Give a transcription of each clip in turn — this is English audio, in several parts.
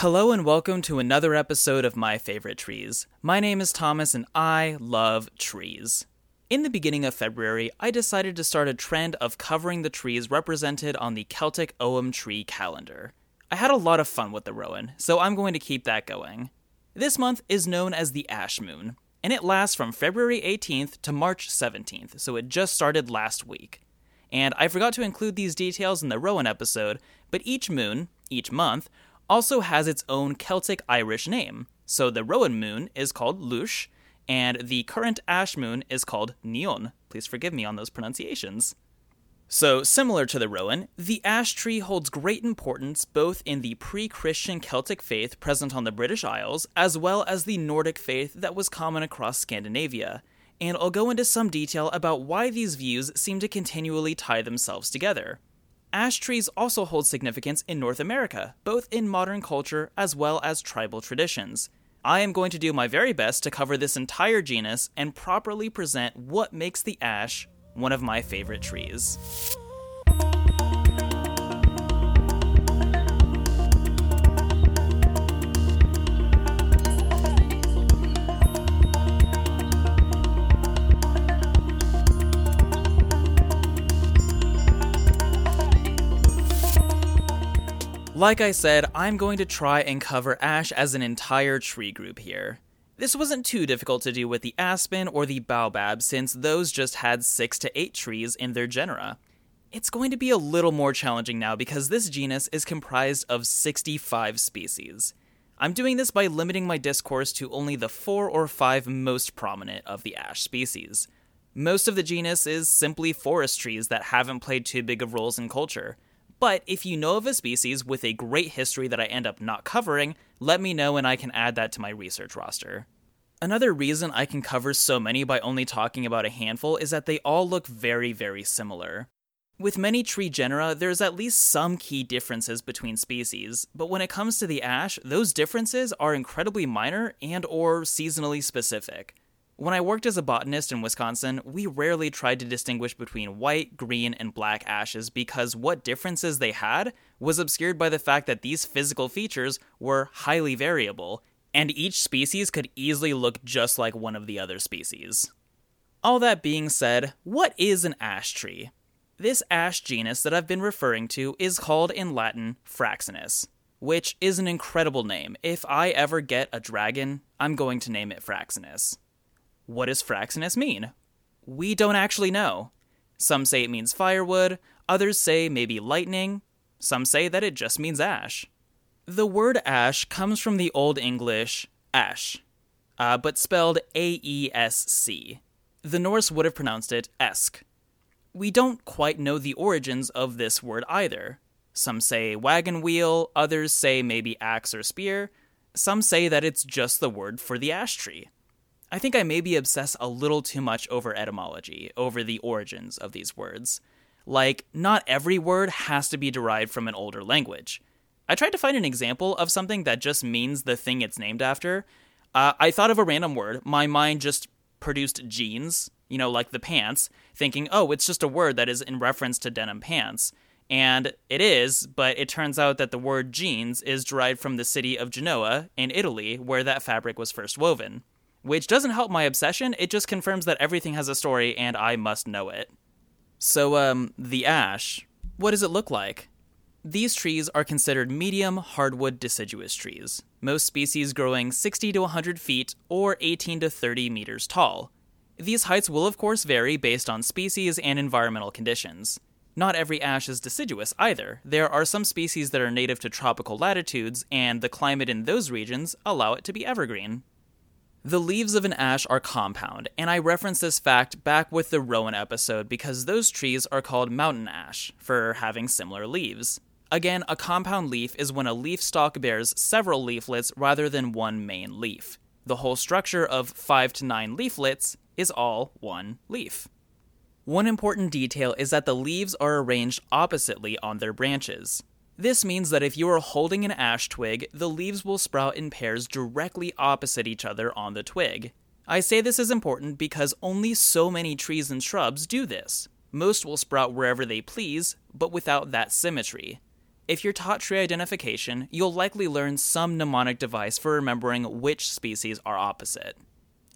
Hello and welcome to another episode of My Favorite Trees. My name is Thomas and I love trees. In the beginning of February, I decided to start a trend of covering the trees represented on the Celtic Ogham tree calendar. I had a lot of fun with the Rowan, so I'm going to keep that going. This month is known as the Ash Moon, and it lasts from February 18th to March 17th, so it just started last week. And I forgot to include these details in the Rowan episode, but each moon, each month, also has its own Celtic Irish name. So the Rowan moon is called Lush, and the current ash moon is called Nion. Please forgive me on those pronunciations. So, similar to the Rowan, the ash tree holds great importance both in the pre Christian Celtic faith present on the British Isles, as well as the Nordic faith that was common across Scandinavia. And I'll go into some detail about why these views seem to continually tie themselves together. Ash trees also hold significance in North America, both in modern culture as well as tribal traditions. I am going to do my very best to cover this entire genus and properly present what makes the ash one of my favorite trees. Like I said, I'm going to try and cover ash as an entire tree group here. This wasn't too difficult to do with the aspen or the baobab, since those just had 6 to 8 trees in their genera. It's going to be a little more challenging now because this genus is comprised of 65 species. I'm doing this by limiting my discourse to only the 4 or 5 most prominent of the ash species. Most of the genus is simply forest trees that haven't played too big of roles in culture. But if you know of a species with a great history that I end up not covering, let me know and I can add that to my research roster. Another reason I can cover so many by only talking about a handful is that they all look very, very similar. With many tree genera, there's at least some key differences between species, but when it comes to the ash, those differences are incredibly minor and or seasonally specific. When I worked as a botanist in Wisconsin, we rarely tried to distinguish between white, green, and black ashes because what differences they had was obscured by the fact that these physical features were highly variable, and each species could easily look just like one of the other species. All that being said, what is an ash tree? This ash genus that I've been referring to is called in Latin Fraxinus, which is an incredible name. If I ever get a dragon, I'm going to name it Fraxinus. What does Fraxinus mean? We don't actually know. Some say it means firewood, others say maybe lightning, some say that it just means ash. The word ash comes from the Old English ash, uh, but spelled A E S C. The Norse would have pronounced it esk. We don't quite know the origins of this word either. Some say wagon wheel, others say maybe axe or spear, some say that it's just the word for the ash tree. I think I maybe obsess a little too much over etymology, over the origins of these words. Like, not every word has to be derived from an older language. I tried to find an example of something that just means the thing it's named after. Uh, I thought of a random word. My mind just produced jeans, you know, like the pants, thinking, oh, it's just a word that is in reference to denim pants. And it is, but it turns out that the word jeans is derived from the city of Genoa in Italy, where that fabric was first woven which doesn't help my obsession. It just confirms that everything has a story and I must know it. So, um, the ash, what does it look like? These trees are considered medium hardwood deciduous trees, most species growing 60 to 100 feet or 18 to 30 meters tall. These heights will, of course, vary based on species and environmental conditions. Not every ash is deciduous either. There are some species that are native to tropical latitudes, and the climate in those regions allow it to be evergreen. The leaves of an ash are compound, and I reference this fact back with the Rowan episode because those trees are called mountain ash for having similar leaves. Again, a compound leaf is when a leaf stalk bears several leaflets rather than one main leaf. The whole structure of 5 to 9 leaflets is all one leaf. One important detail is that the leaves are arranged oppositely on their branches. This means that if you are holding an ash twig, the leaves will sprout in pairs directly opposite each other on the twig. I say this is important because only so many trees and shrubs do this. Most will sprout wherever they please, but without that symmetry. if you're taught tree identification, you'll likely learn some mnemonic device for remembering which species are opposite.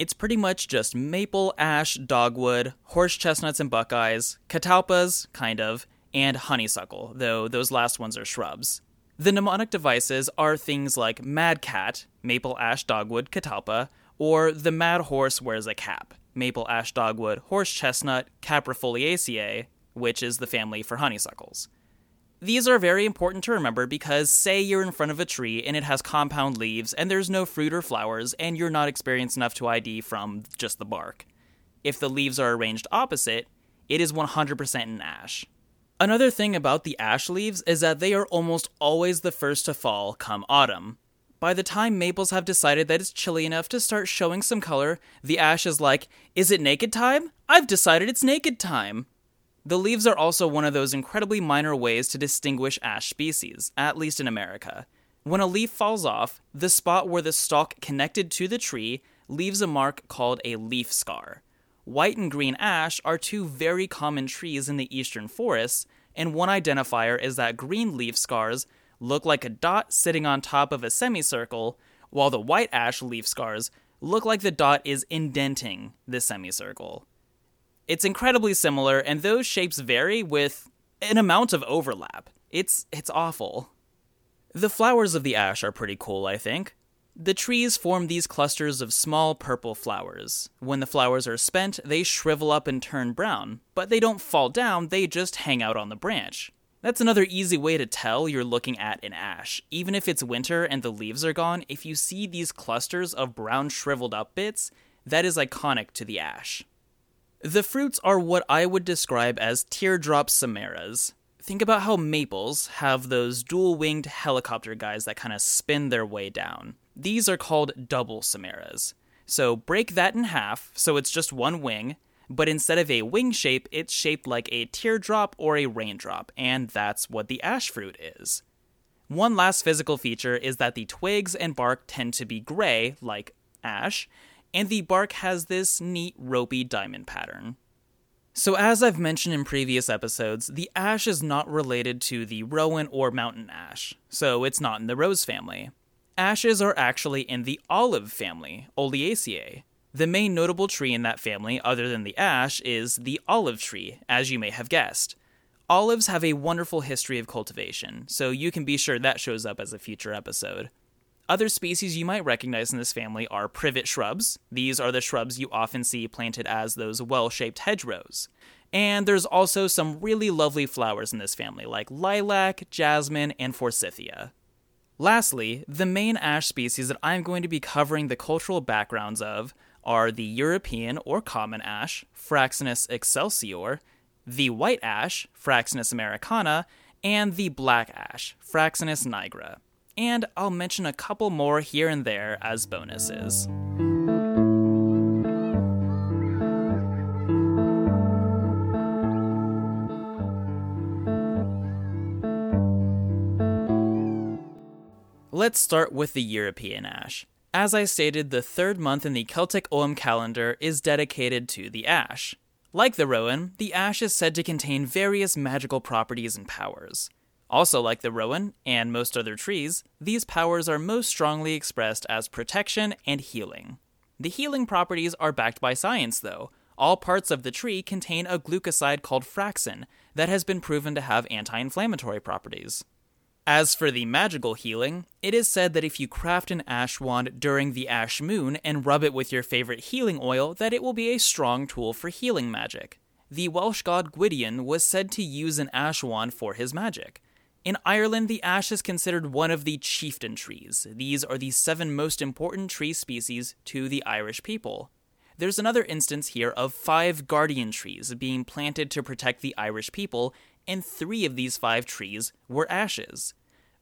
It's pretty much just maple, ash, dogwood, horse chestnuts and buckeyes, catalpas, kind of, and honeysuckle, though those last ones are shrubs. The mnemonic devices are things like mad cat, maple, ash, dogwood, catalpa, or the mad horse wears a cap, maple, ash, dogwood, horse chestnut, caprifoliaceae, which is the family for honeysuckles. These are very important to remember because, say, you're in front of a tree and it has compound leaves and there's no fruit or flowers, and you're not experienced enough to ID from just the bark. If the leaves are arranged opposite, it is 100% an ash. Another thing about the ash leaves is that they are almost always the first to fall come autumn. By the time maples have decided that it's chilly enough to start showing some color, the ash is like, Is it naked time? I've decided it's naked time. The leaves are also one of those incredibly minor ways to distinguish ash species, at least in America. When a leaf falls off, the spot where the stalk connected to the tree leaves a mark called a leaf scar. White and green ash are two very common trees in the eastern forests, and one identifier is that green leaf scars look like a dot sitting on top of a semicircle, while the white ash leaf scars look like the dot is indenting the semicircle. It's incredibly similar, and those shapes vary with an amount of overlap. It's it's awful. The flowers of the ash are pretty cool, I think. The trees form these clusters of small purple flowers. When the flowers are spent, they shrivel up and turn brown, but they don't fall down, they just hang out on the branch. That's another easy way to tell you're looking at an ash. Even if it's winter and the leaves are gone, if you see these clusters of brown shriveled up bits, that is iconic to the ash. The fruits are what I would describe as teardrop samaras. Think about how maples have those dual winged helicopter guys that kind of spin their way down. These are called double samaras. So break that in half so it's just one wing, but instead of a wing shape, it's shaped like a teardrop or a raindrop, and that's what the ash fruit is. One last physical feature is that the twigs and bark tend to be gray, like ash, and the bark has this neat ropey diamond pattern. So, as I've mentioned in previous episodes, the ash is not related to the rowan or mountain ash, so it's not in the rose family. Ashes are actually in the olive family, Oleaceae. The main notable tree in that family, other than the ash, is the olive tree, as you may have guessed. Olives have a wonderful history of cultivation, so you can be sure that shows up as a future episode. Other species you might recognize in this family are privet shrubs. These are the shrubs you often see planted as those well shaped hedgerows. And there's also some really lovely flowers in this family, like lilac, jasmine, and forsythia. Lastly, the main ash species that I'm going to be covering the cultural backgrounds of are the European or common ash, Fraxinus excelsior, the white ash, Fraxinus americana, and the black ash, Fraxinus nigra and I'll mention a couple more here and there as bonuses. Let's start with the European ash. As I stated, the third month in the Celtic Ogham calendar is dedicated to the ash. Like the rowan, the ash is said to contain various magical properties and powers. Also, like the rowan and most other trees, these powers are most strongly expressed as protection and healing. The healing properties are backed by science, though. All parts of the tree contain a glucoside called fraxin that has been proven to have anti inflammatory properties. As for the magical healing, it is said that if you craft an ash wand during the ash moon and rub it with your favorite healing oil, that it will be a strong tool for healing magic. The Welsh god Gwydion was said to use an ash wand for his magic. In Ireland, the ash is considered one of the chieftain trees. These are the seven most important tree species to the Irish people. There's another instance here of five guardian trees being planted to protect the Irish people, and three of these five trees were ashes.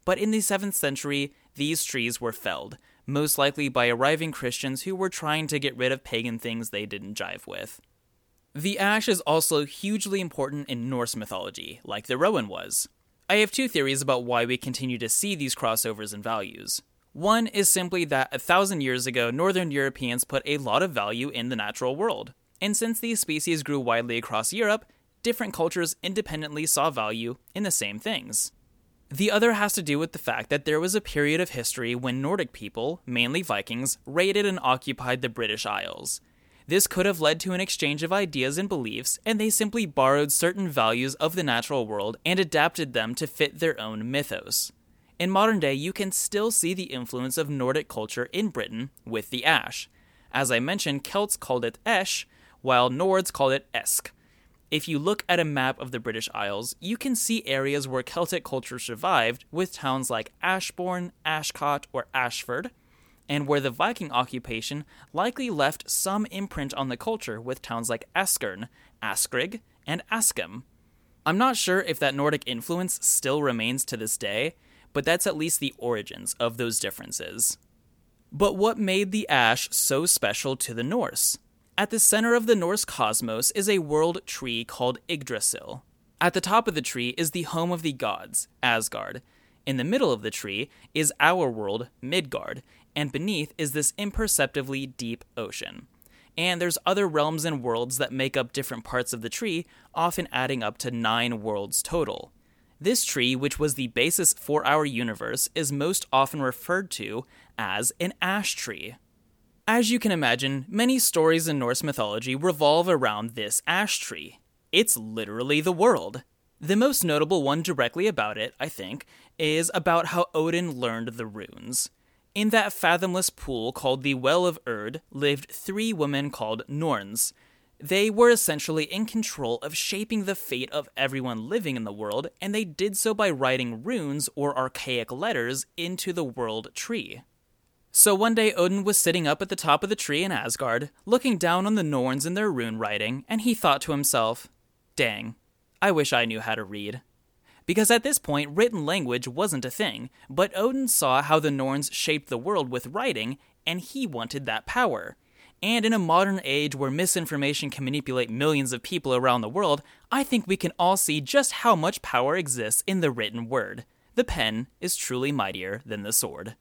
But in the 7th century, these trees were felled, most likely by arriving Christians who were trying to get rid of pagan things they didn't jive with. The ash is also hugely important in Norse mythology, like the rowan was. I have two theories about why we continue to see these crossovers in values. One is simply that a thousand years ago, Northern Europeans put a lot of value in the natural world. And since these species grew widely across Europe, different cultures independently saw value in the same things. The other has to do with the fact that there was a period of history when Nordic people, mainly Vikings, raided and occupied the British Isles. This could have led to an exchange of ideas and beliefs, and they simply borrowed certain values of the natural world and adapted them to fit their own mythos. In modern day, you can still see the influence of Nordic culture in Britain with the ash. As I mentioned, Celts called it Esh, while Nords called it Esk. If you look at a map of the British Isles, you can see areas where Celtic culture survived, with towns like Ashbourne, Ashcott, or Ashford, and where the Viking occupation likely left some imprint on the culture with towns like Askern, Askrigg, and Askham. I'm not sure if that Nordic influence still remains to this day, but that's at least the origins of those differences. But what made the ash so special to the Norse? At the center of the Norse cosmos is a world tree called Yggdrasil. At the top of the tree is the home of the gods, Asgard. In the middle of the tree is our world, Midgard, and beneath is this imperceptibly deep ocean. And there's other realms and worlds that make up different parts of the tree, often adding up to nine worlds total. This tree, which was the basis for our universe, is most often referred to as an ash tree. As you can imagine, many stories in Norse mythology revolve around this ash tree. It's literally the world. The most notable one directly about it, I think, is about how Odin learned the runes. In that fathomless pool called the Well of Urd lived three women called Norns. They were essentially in control of shaping the fate of everyone living in the world, and they did so by writing runes or archaic letters into the world tree. So one day Odin was sitting up at the top of the tree in Asgard, looking down on the Norns in their rune writing, and he thought to himself, Dang, I wish I knew how to read because at this point, written language wasn't a thing, but Odin saw how the Norns shaped the world with writing, and he wanted that power. And in a modern age where misinformation can manipulate millions of people around the world, I think we can all see just how much power exists in the written word. The pen is truly mightier than the sword.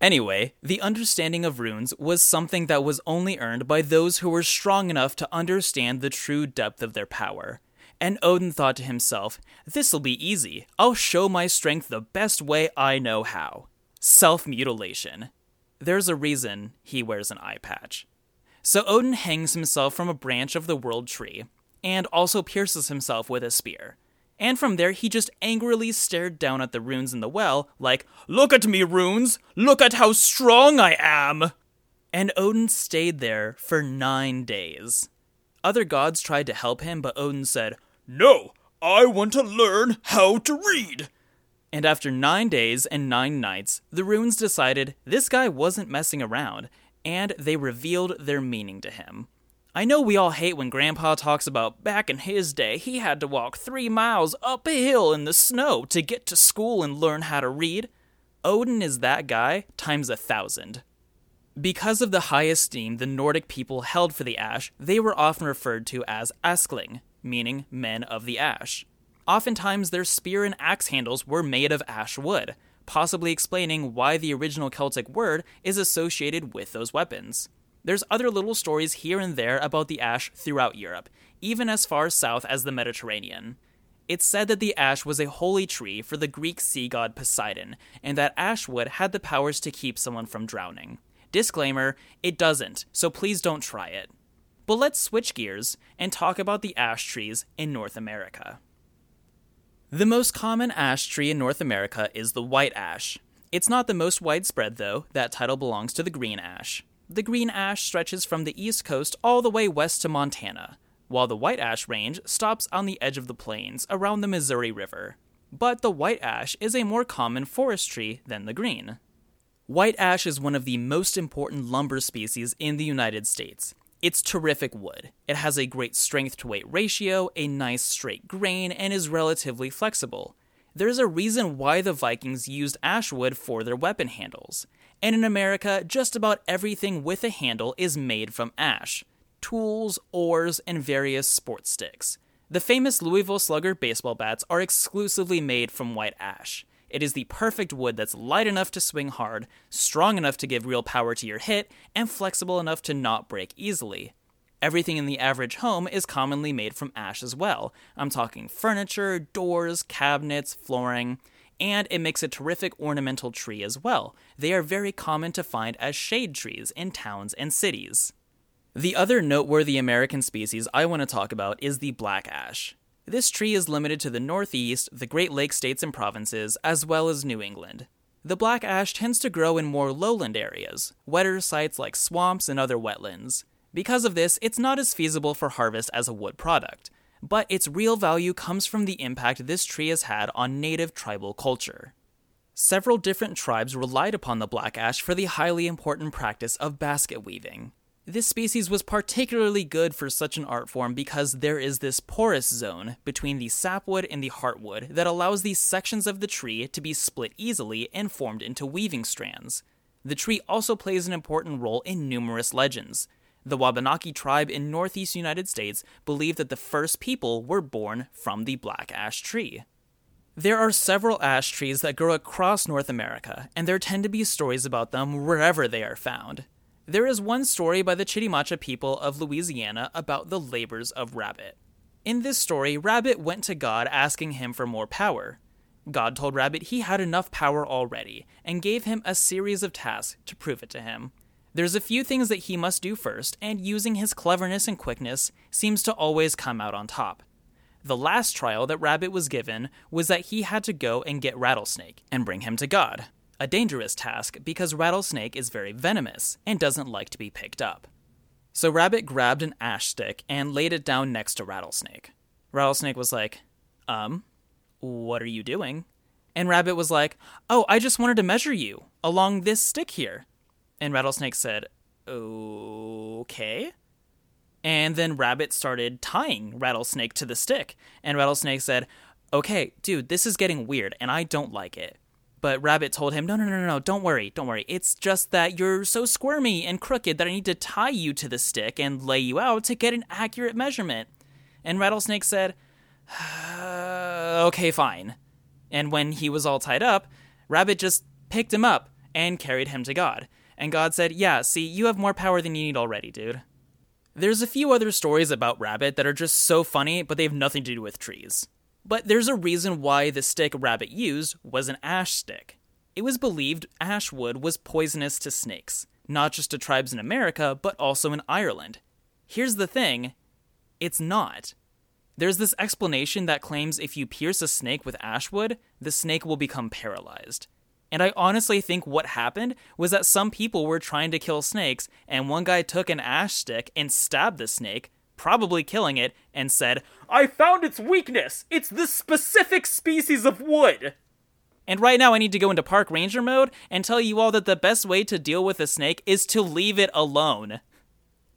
Anyway, the understanding of runes was something that was only earned by those who were strong enough to understand the true depth of their power. And Odin thought to himself, This'll be easy. I'll show my strength the best way I know how self mutilation. There's a reason he wears an eye patch. So Odin hangs himself from a branch of the world tree, and also pierces himself with a spear. And from there, he just angrily stared down at the runes in the well, like, Look at me, runes! Look at how strong I am! And Odin stayed there for nine days. Other gods tried to help him, but Odin said, no, I want to learn how to read. And after nine days and nine nights, the runes decided this guy wasn't messing around, and they revealed their meaning to him. I know we all hate when Grandpa talks about back in his day he had to walk three miles up a hill in the snow to get to school and learn how to read. Odin is that guy times a thousand. Because of the high esteem the Nordic people held for the ash, they were often referred to as Askling, meaning men of the ash. Oftentimes, their spear and axe handles were made of ash wood, possibly explaining why the original Celtic word is associated with those weapons. There's other little stories here and there about the ash throughout Europe, even as far south as the Mediterranean. It's said that the ash was a holy tree for the Greek sea god Poseidon, and that ash wood had the powers to keep someone from drowning. Disclaimer, it doesn't, so please don't try it. But let's switch gears and talk about the ash trees in North America. The most common ash tree in North America is the white ash. It's not the most widespread, though, that title belongs to the green ash. The green ash stretches from the east coast all the way west to Montana, while the white ash range stops on the edge of the plains around the Missouri River. But the white ash is a more common forest tree than the green. White ash is one of the most important lumber species in the United States. It's terrific wood. It has a great strength to weight ratio, a nice straight grain, and is relatively flexible. There's a reason why the Vikings used ash wood for their weapon handles. And in America, just about everything with a handle is made from ash tools, oars, and various sports sticks. The famous Louisville Slugger baseball bats are exclusively made from white ash. It is the perfect wood that's light enough to swing hard, strong enough to give real power to your hit, and flexible enough to not break easily. Everything in the average home is commonly made from ash as well. I'm talking furniture, doors, cabinets, flooring. And it makes a terrific ornamental tree as well. They are very common to find as shade trees in towns and cities. The other noteworthy American species I want to talk about is the black ash. This tree is limited to the Northeast, the Great Lakes states and provinces, as well as New England. The black ash tends to grow in more lowland areas, wetter sites like swamps and other wetlands. Because of this, it's not as feasible for harvest as a wood product, but its real value comes from the impact this tree has had on native tribal culture. Several different tribes relied upon the black ash for the highly important practice of basket weaving. This species was particularly good for such an art form because there is this porous zone between the sapwood and the heartwood that allows these sections of the tree to be split easily and formed into weaving strands. The tree also plays an important role in numerous legends. The Wabanaki tribe in northeast United States believe that the first people were born from the black ash tree. There are several ash trees that grow across North America, and there tend to be stories about them wherever they are found. There is one story by the Chitimacha people of Louisiana about the labors of Rabbit. In this story, Rabbit went to God asking him for more power. God told Rabbit he had enough power already and gave him a series of tasks to prove it to him. There's a few things that he must do first, and using his cleverness and quickness seems to always come out on top. The last trial that Rabbit was given was that he had to go and get Rattlesnake and bring him to God a dangerous task because Rattlesnake is very venomous and doesn't like to be picked up. So Rabbit grabbed an ash stick and laid it down next to Rattlesnake. Rattlesnake was like, Um, what are you doing? And Rabbit was like, Oh, I just wanted to measure you along this stick here. And Rattlesnake said, Okay. And then Rabbit started tying Rattlesnake to the stick. And Rattlesnake said, Okay, dude, this is getting weird and I don't like it. But Rabbit told him, No, no, no, no, don't worry, don't worry. It's just that you're so squirmy and crooked that I need to tie you to the stick and lay you out to get an accurate measurement. And Rattlesnake said, Okay, fine. And when he was all tied up, Rabbit just picked him up and carried him to God. And God said, Yeah, see, you have more power than you need already, dude. There's a few other stories about Rabbit that are just so funny, but they have nothing to do with trees. But there's a reason why the stick Rabbit used was an ash stick. It was believed ash wood was poisonous to snakes, not just to tribes in America, but also in Ireland. Here's the thing it's not. There's this explanation that claims if you pierce a snake with ash wood, the snake will become paralyzed. And I honestly think what happened was that some people were trying to kill snakes, and one guy took an ash stick and stabbed the snake, probably killing it, and said, I found its weakness! It's this specific species of wood! And right now, I need to go into park ranger mode and tell you all that the best way to deal with a snake is to leave it alone.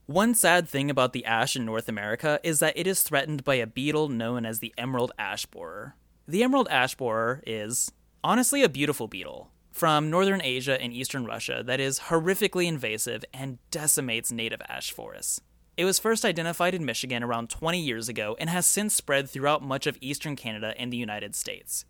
One sad thing about the ash in North America is that it is threatened by a beetle known as the emerald ash borer. The emerald ash borer is, honestly, a beautiful beetle from northern Asia and eastern Russia that is horrifically invasive and decimates native ash forests. It was first identified in Michigan around 20 years ago and has since spread throughout much of eastern Canada and the United States.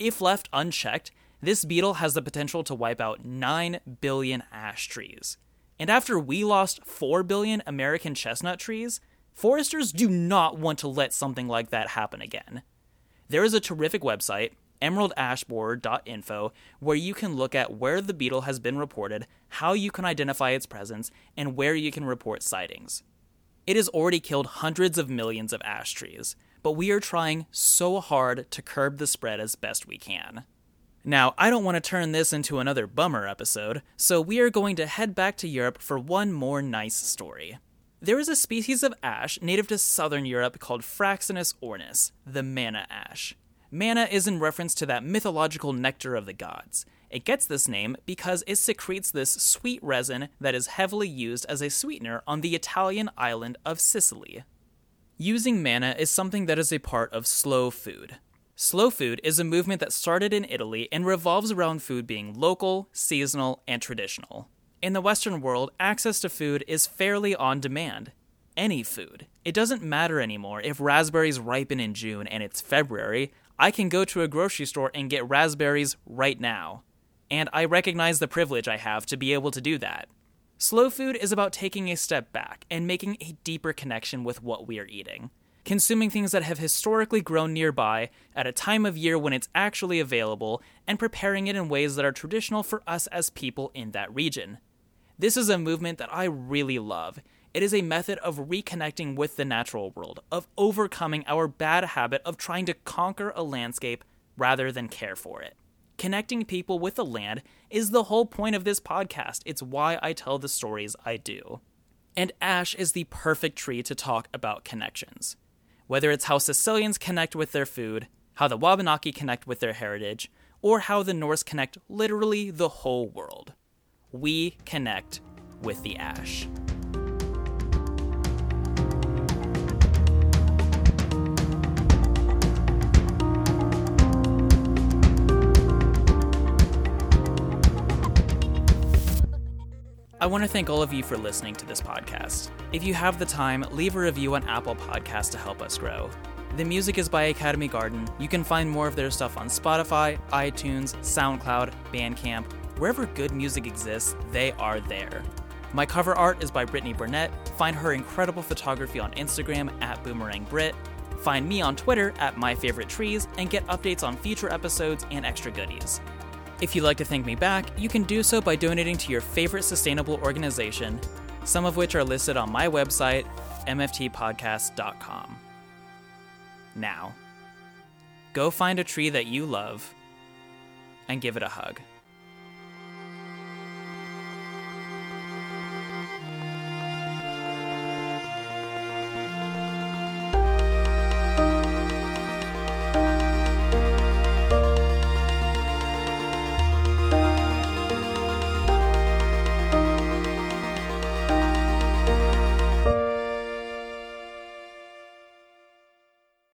If left unchecked, this beetle has the potential to wipe out 9 billion ash trees. And after we lost 4 billion American chestnut trees, foresters do not want to let something like that happen again. There is a terrific website, emeraldashborer.info, where you can look at where the beetle has been reported, how you can identify its presence, and where you can report sightings. It has already killed hundreds of millions of ash trees, but we are trying so hard to curb the spread as best we can. Now, I don't want to turn this into another bummer episode, so we are going to head back to Europe for one more nice story. There is a species of ash native to southern Europe called Fraxinus ornus, the manna ash. Manna is in reference to that mythological nectar of the gods, it gets this name because it secretes this sweet resin that is heavily used as a sweetener on the Italian island of Sicily. Using manna is something that is a part of slow food. Slow food is a movement that started in Italy and revolves around food being local, seasonal, and traditional. In the Western world, access to food is fairly on demand. Any food. It doesn't matter anymore if raspberries ripen in June and it's February. I can go to a grocery store and get raspberries right now and I recognize the privilege I have to be able to do that. Slow food is about taking a step back and making a deeper connection with what we are eating. consuming things that have historically grown nearby at a time of year when it's actually available, and preparing it in ways that are traditional for us as people in that region. This is a movement that I really love. It is a method of reconnecting with the natural world, of overcoming our bad habit of trying to conquer a landscape rather than care for it. Connecting people with the land is the whole point of this podcast. It's why I tell the stories I do. And ash is the perfect tree to talk about connections. Whether it's how Sicilians connect with their food, how the Wabanaki connect with their heritage, or how the Norse connect literally the whole world. We connect with the ash. I want to thank all of you for listening to this podcast. If you have the time, leave a review on Apple Podcasts to help us grow. The music is by Academy Garden. You can find more of their stuff on Spotify, iTunes, SoundCloud, Bandcamp. Wherever good music exists, they are there. My cover art is by Brittany Burnett. Find her incredible photography on Instagram at BoomerangBrit. Find me on Twitter at MyFavoriteTrees and get updates on future episodes and extra goodies. If you'd like to thank me back, you can do so by donating to your favorite sustainable organization, some of which are listed on my website, mftpodcast.com. Now, go find a tree that you love and give it a hug.